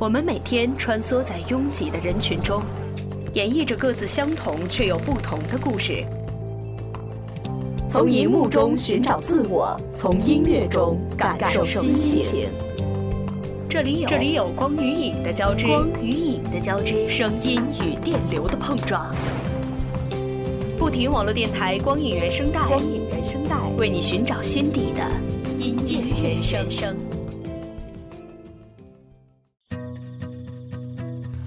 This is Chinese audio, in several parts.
我们每天穿梭在拥挤的人群中，演绎着各自相同却又不同的故事。从荧幕中寻找自我，从音乐中感受心情。这里有这里有光与影的交织，光与影的交织，声音与电流的碰撞。不停网络电台光影原声带，光影原声带为你寻找心底的音乐原声。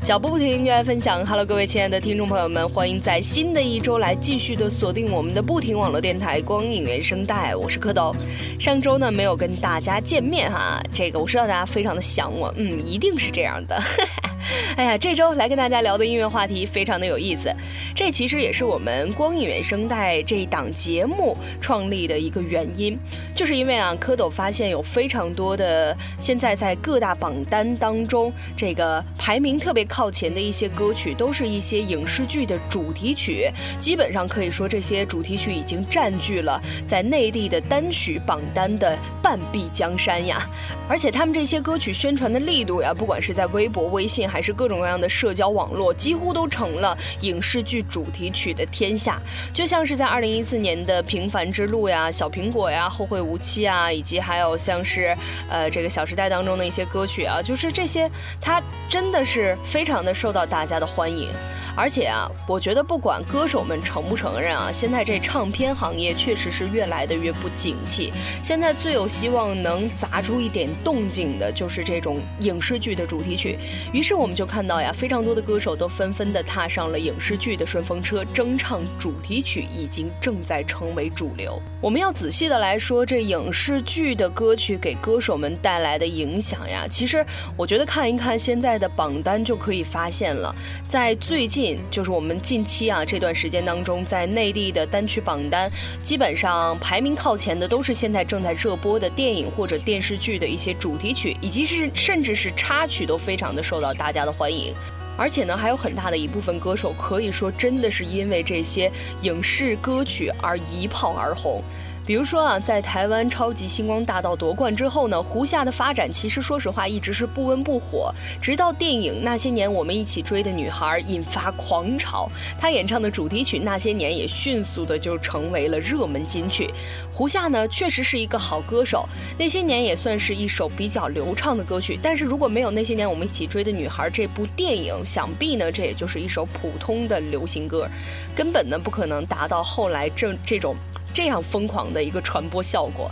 脚步不停，音乐分享。Hello，各位亲爱的听众朋友们，欢迎在新的一周来继续的锁定我们的不停网络电台光影原声带。我是蝌蚪。上周呢没有跟大家见面哈，这个我知道大家非常的想我，嗯，一定是这样的。哎呀，这周来跟大家聊的音乐话题非常的有意思，这其实也是我们光影原声带这一档节目创立的一个原因，就是因为啊，蝌蚪发现有非常多的现在在各大榜单当中这个排名特别靠前的一些歌曲，都是一些影视剧的主题曲，基本上可以说这些主题曲已经占据了在内地的单曲榜单的半壁江山呀，而且他们这些歌曲宣传的力度呀，不管是在微博、微信。还是各种各样的社交网络，几乎都成了影视剧主题曲的天下。就像是在二零一四年的《平凡之路》呀、《小苹果》呀、《后会无期》啊，以及还有像是呃这个《小时代》当中的一些歌曲啊，就是这些，它真的是非常的受到大家的欢迎。而且啊，我觉得不管歌手们承不承认啊，现在这唱片行业确实是越来的越不景气。现在最有希望能砸出一点动静的，就是这种影视剧的主题曲。于是我们就看到呀，非常多的歌手都纷纷的踏上了影视剧的顺风车，争唱主题曲已经正在成为主流。我们要仔细的来说，这影视剧的歌曲给歌手们带来的影响呀，其实我觉得看一看现在的榜单就可以发现了，在最近。就是我们近期啊这段时间当中，在内地的单曲榜单，基本上排名靠前的都是现在正在热播的电影或者电视剧的一些主题曲，以及是甚至是插曲，都非常的受到大家的欢迎。而且呢，还有很大的一部分歌手可以说真的是因为这些影视歌曲而一炮而红。比如说啊，在台湾超级星光大道夺冠之后呢，胡夏的发展其实说实话一直是不温不火，直到电影《那些年，我们一起追的女孩》引发狂潮，他演唱的主题曲《那些年》也迅速的就成为了热门金曲。胡夏呢，确实是一个好歌手，《那些年》也算是一首比较流畅的歌曲，但是如果没有《那些年，我们一起追的女孩》这部电影，想必呢，这也就是一首普通的流行歌，根本呢不可能达到后来这这种。这样疯狂的一个传播效果。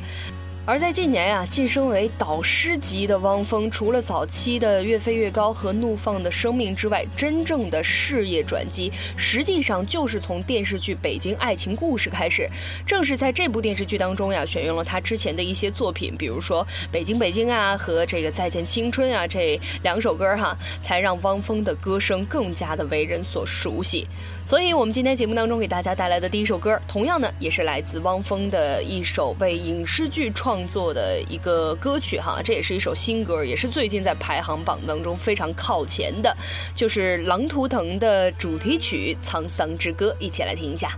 而在近年呀，晋升为导师级的汪峰，除了早期的《越飞越高》和《怒放的生命》之外，真正的事业转机，实际上就是从电视剧《北京爱情故事》开始。正是在这部电视剧当中呀，选用了他之前的一些作品，比如说《北京北京》啊和这个《再见青春》啊这两首歌哈，才让汪峰的歌声更加的为人所熟悉。所以，我们今天节目当中给大家带来的第一首歌，同样呢，也是来自汪峰的一首为影视剧创。创作的一个歌曲哈，这也是一首新歌，也是最近在排行榜当中非常靠前的，就是《狼图腾》的主题曲《沧桑之歌》，一起来听一下。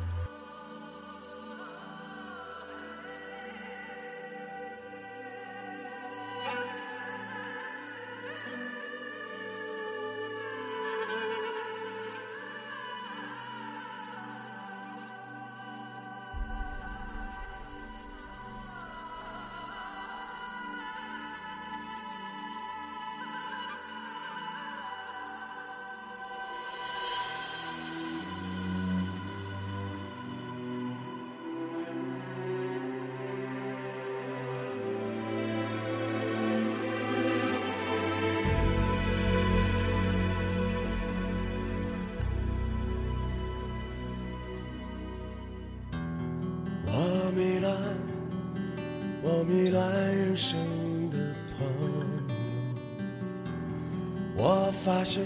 迷乱人生的朋友，我发誓，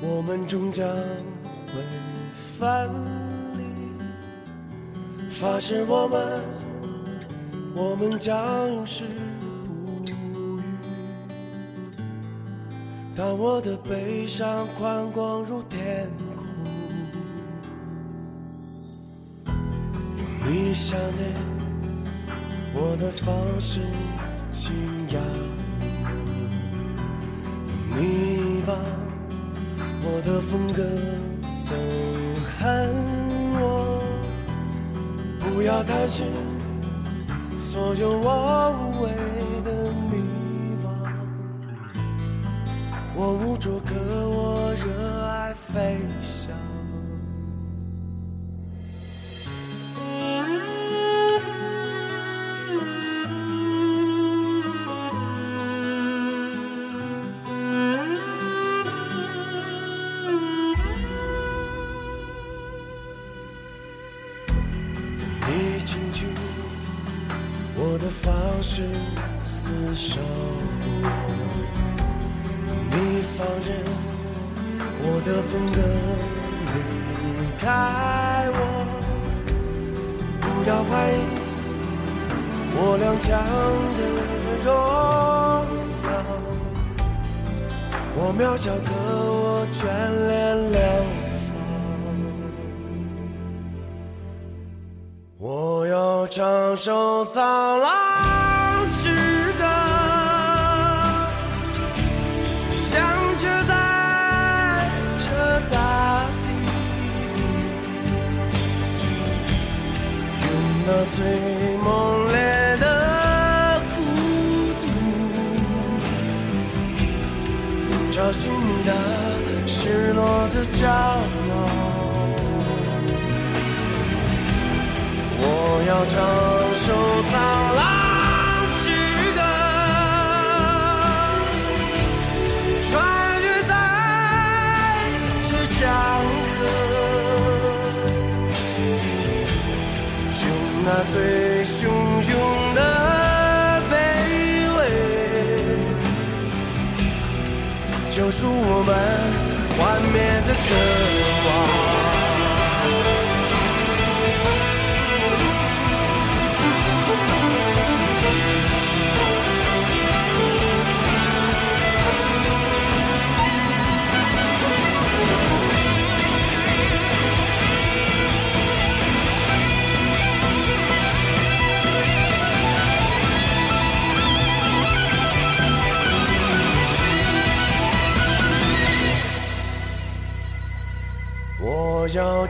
我们终将会分离。发誓我们，我们将永世不渝。当我的悲伤宽广如天空，有你想念。我的方式信仰，用迷惘，我的风格憎恨我，不要贪心，所有我无谓的迷惘。我无助可，我热爱飞翔。任我的风格离开我。不要怀疑我踉跄的荣耀，我渺小可我眷恋流放。我要唱首苍狼那最猛烈的孤独，找寻你的失落的骄傲。我要唱首苍狼最汹涌的卑微，救赎我们幻灭的渴望。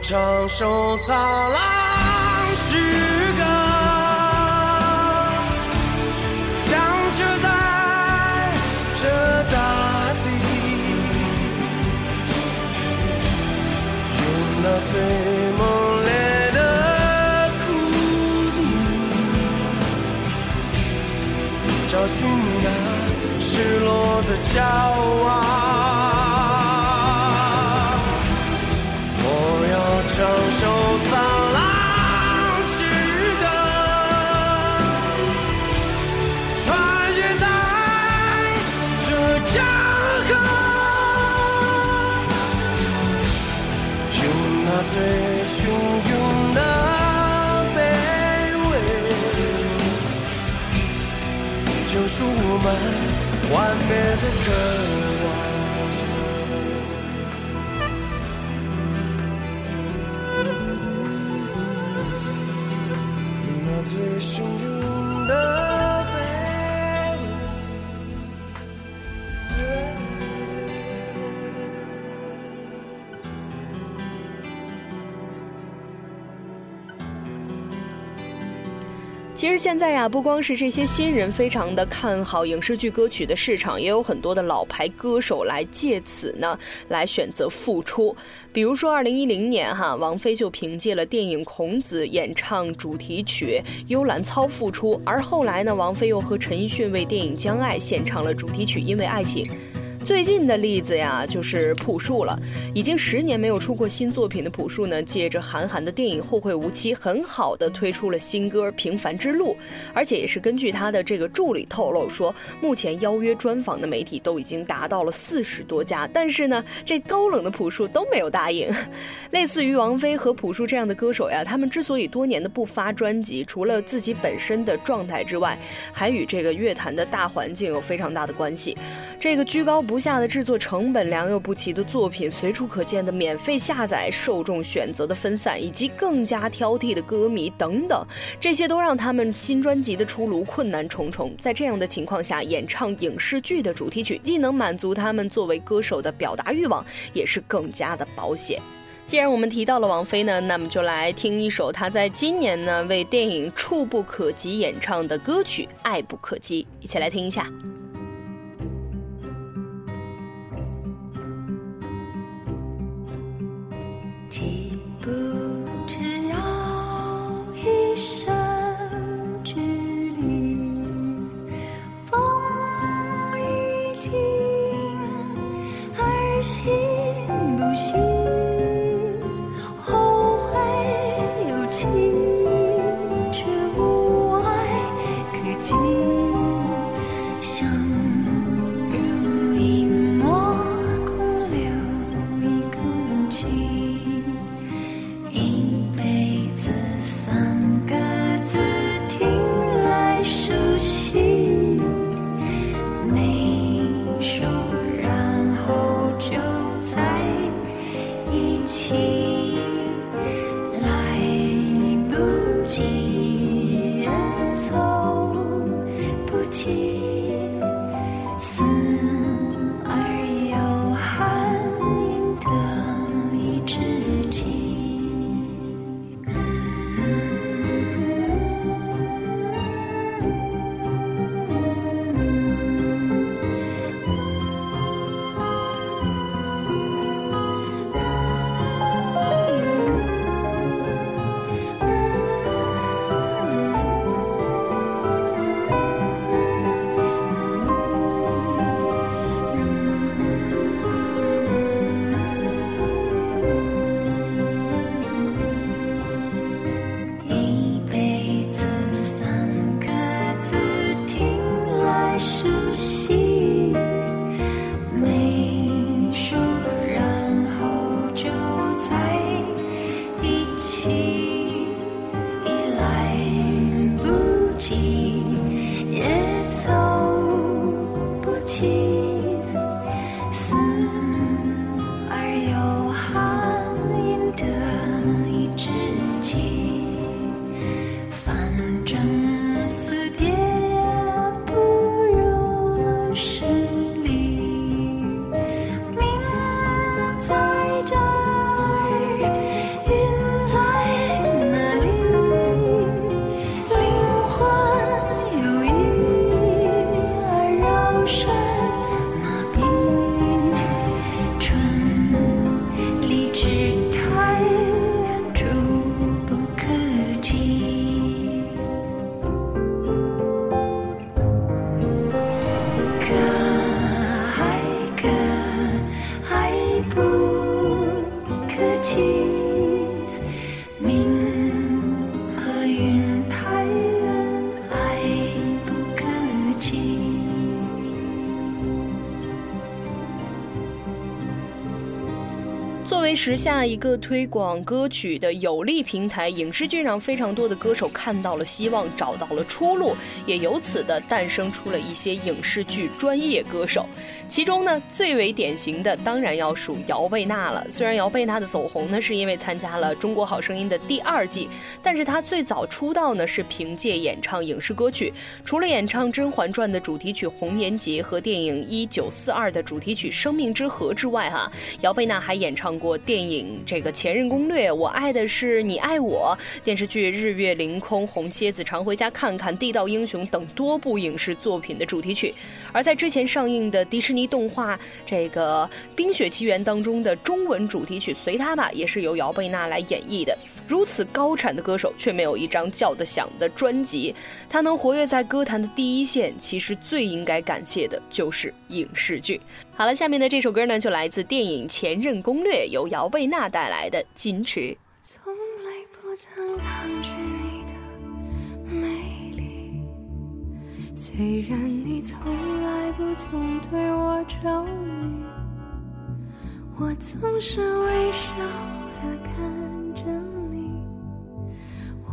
唱首苍狼诗歌，响彻在这大地，用那最猛烈的孤独，找寻你那失落的骄傲。们幻灭的渴其实现在呀，不光是这些新人非常的看好影视剧歌曲的市场，也有很多的老牌歌手来借此呢来选择复出。比如说，二零一零年哈，王菲就凭借了电影《孔子》演唱主题曲《幽兰操》复出，而后来呢，王菲又和陈奕迅为电影《将爱》献唱了主题曲《因为爱情》。最近的例子呀，就是朴树了。已经十年没有出过新作品的朴树呢，借着韩寒的电影《后会无期》，很好的推出了新歌《平凡之路》，而且也是根据他的这个助理透露说，目前邀约专访的媒体都已经达到了四十多家，但是呢，这高冷的朴树都没有答应。类似于王菲和朴树这样的歌手呀，他们之所以多年的不发专辑，除了自己本身的状态之外，还与这个乐坛的大环境有非常大的关系。这个居高不不下的制作成本、良莠不齐的作品、随处可见的免费下载、受众选择的分散，以及更加挑剔的歌迷等等，这些都让他们新专辑的出炉困难重重。在这样的情况下，演唱影视剧的主题曲，既能满足他们作为歌手的表达欲望，也是更加的保险。既然我们提到了王菲呢，那么就来听一首她在今年呢为电影《触不可及》演唱的歌曲《爱不可及》，一起来听一下。go. 时下一个推广歌曲的有利平台，影视剧让非常多的歌手看到了希望，找到了出路，也由此的诞生出了一些影视剧专业歌手。其中呢，最为典型的当然要数姚贝娜了。虽然姚贝娜的走红呢，是因为参加了《中国好声音》的第二季，但是她最早出道呢，是凭借演唱影视歌曲。除了演唱《甄嬛传》的主题曲《红颜劫》和电影《一九四二》的主题曲《生命之河》之外，哈，姚贝娜还演唱过电电影这个《前任攻略》《我爱的是你爱我》，电视剧《日月凌空》《红蝎子常回家看看》《地道英雄》等多部影视作品的主题曲。而在之前上映的迪士。尼动画这个《冰雪奇缘》当中的中文主题曲《随他吧》也是由姚贝娜来演绎的。如此高产的歌手，却没有一张叫得响的专辑。他能活跃在歌坛的第一线，其实最应该感谢的就是影视剧。好了，下面的这首歌呢，就来自电影《前任攻略》，由姚贝娜带来的《矜持》。从来不曾抗拒你的美丽，虽然你从来。不曾对我着迷，我总是微笑的看，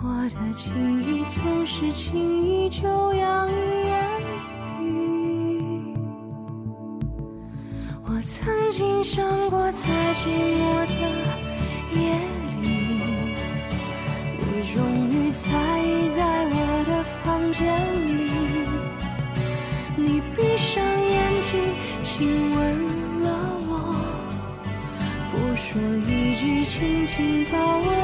我的情意总是轻易就洋溢眼底。我曾经想过，在寂寞的夜里，你终于在意在我的房间里。你闭上眼睛，亲吻了我，不说一句，轻轻抱我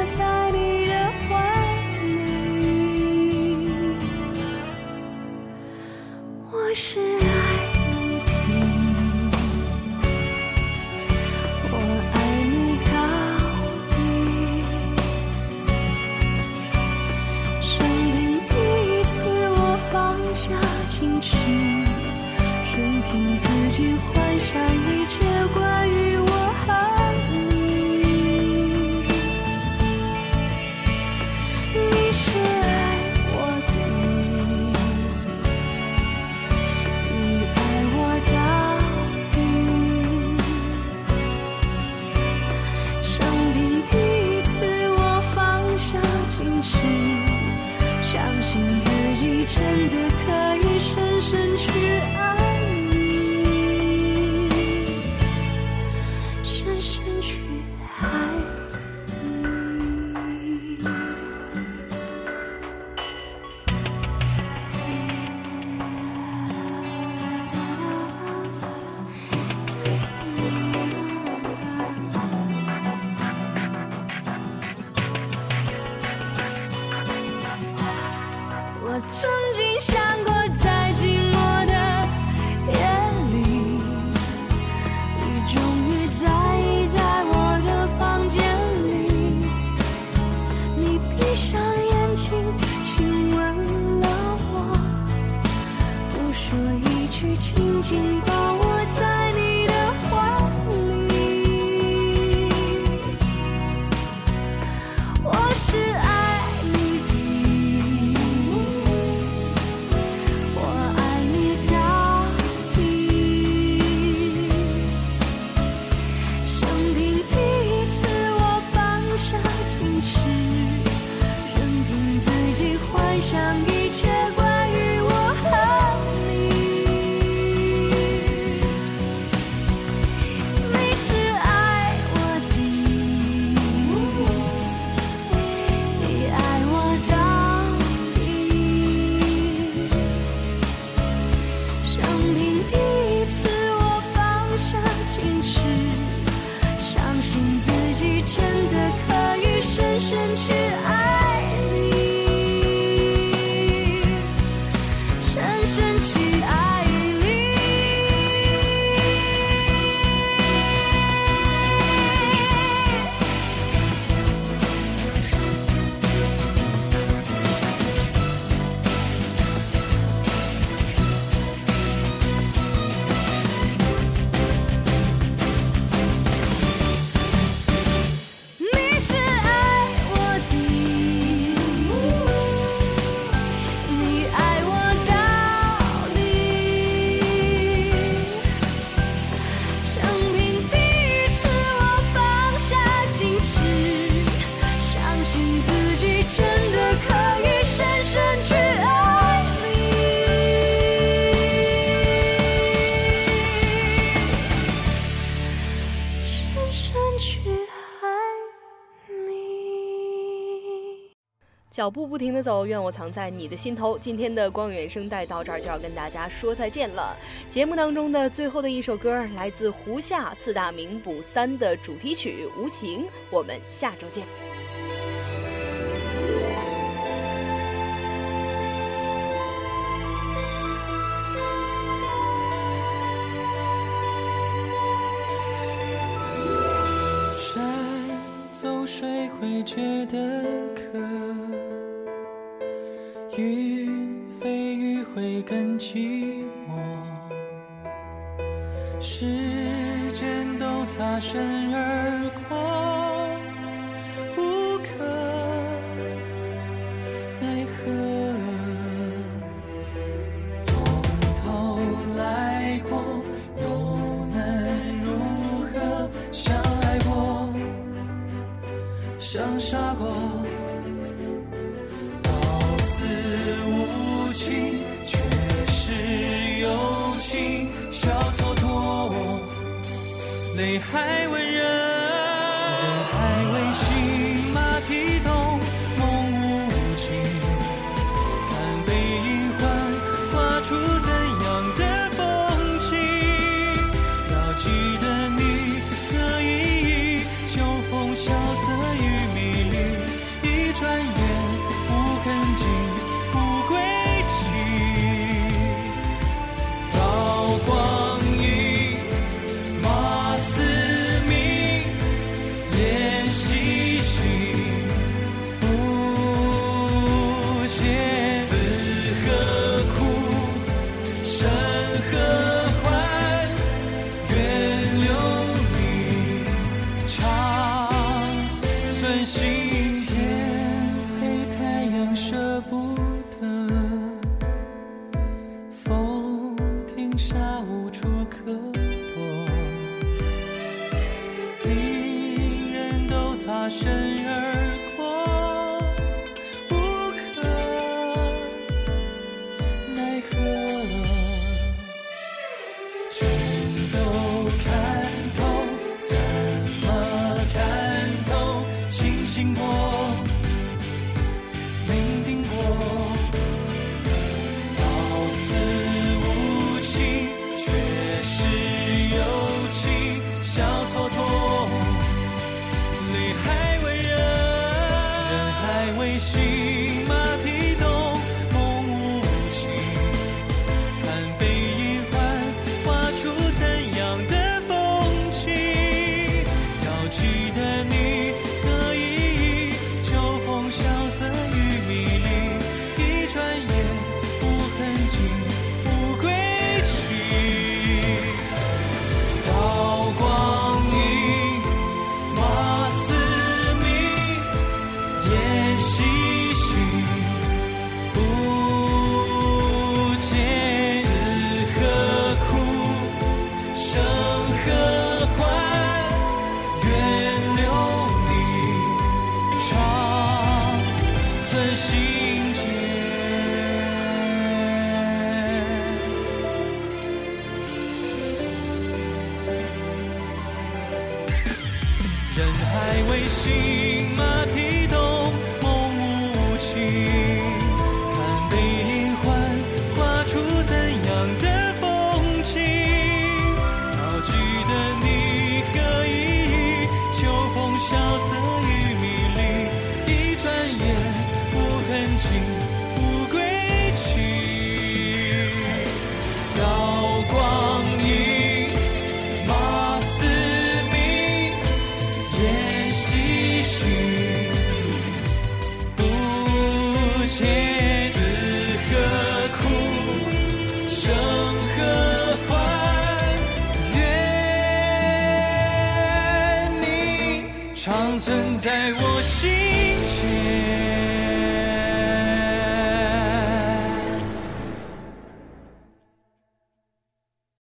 脚步不停的走，愿我藏在你的心头。今天的光远声带到这儿就要跟大家说再见了。节目当中的最后的一首歌来自胡夏四大名捕三的主题曲《无情》，我们下周见。山走水会觉得渴，杀过，刀似无情，却是有情，笑蹉跎，泪还温热。see 经过，伶仃过，貌似无情，却是有情，笑蹉跎，泪还未人，人还未醒。在我